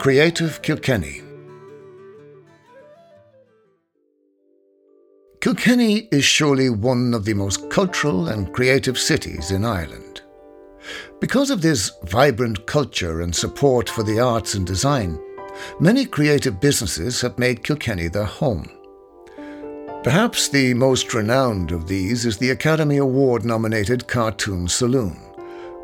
Creative Kilkenny. Kilkenny is surely one of the most cultural and creative cities in Ireland. Because of this vibrant culture and support for the arts and design, many creative businesses have made Kilkenny their home. Perhaps the most renowned of these is the Academy Award nominated Cartoon Saloon,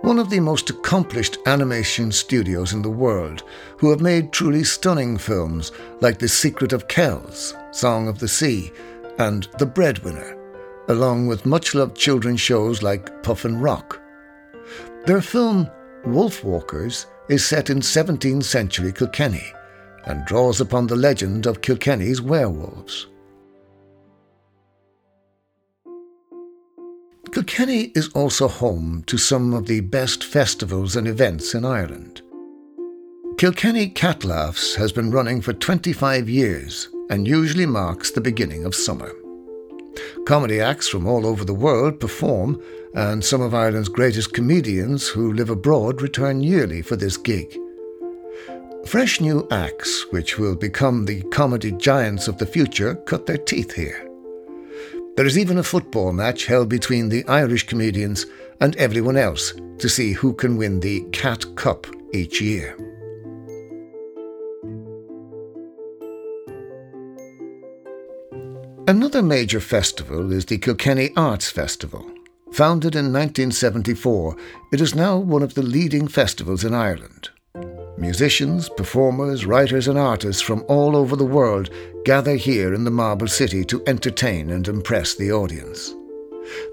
one of the most accomplished animation studios in the world, who have made truly stunning films like The Secret of Kells, Song of the Sea, and The Breadwinner, along with much loved children's shows like Puffin Rock. Their film Wolfwalkers is set in 17th century Kilkenny and draws upon the legend of Kilkenny's werewolves. Kilkenny is also home to some of the best festivals and events in Ireland. Kilkenny Cat Laughs has been running for 25 years and usually marks the beginning of summer. Comedy acts from all over the world perform, and some of Ireland's greatest comedians who live abroad return yearly for this gig. Fresh new acts, which will become the comedy giants of the future, cut their teeth here. There is even a football match held between the Irish comedians and everyone else to see who can win the Cat Cup each year. Another major festival is the Kilkenny Arts Festival. Founded in 1974, it is now one of the leading festivals in Ireland. Musicians, performers, writers, and artists from all over the world gather here in the Marble City to entertain and impress the audience.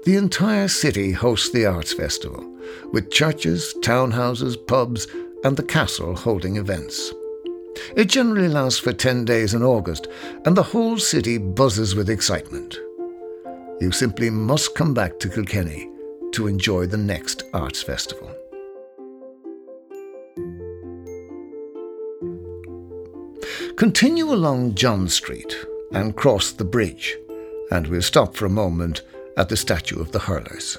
The entire city hosts the Arts Festival, with churches, townhouses, pubs, and the castle holding events. It generally lasts for 10 days in August, and the whole city buzzes with excitement. You simply must come back to Kilkenny to enjoy the next arts festival. Continue along John Street and cross the bridge, and we'll stop for a moment at the statue of the hurlers.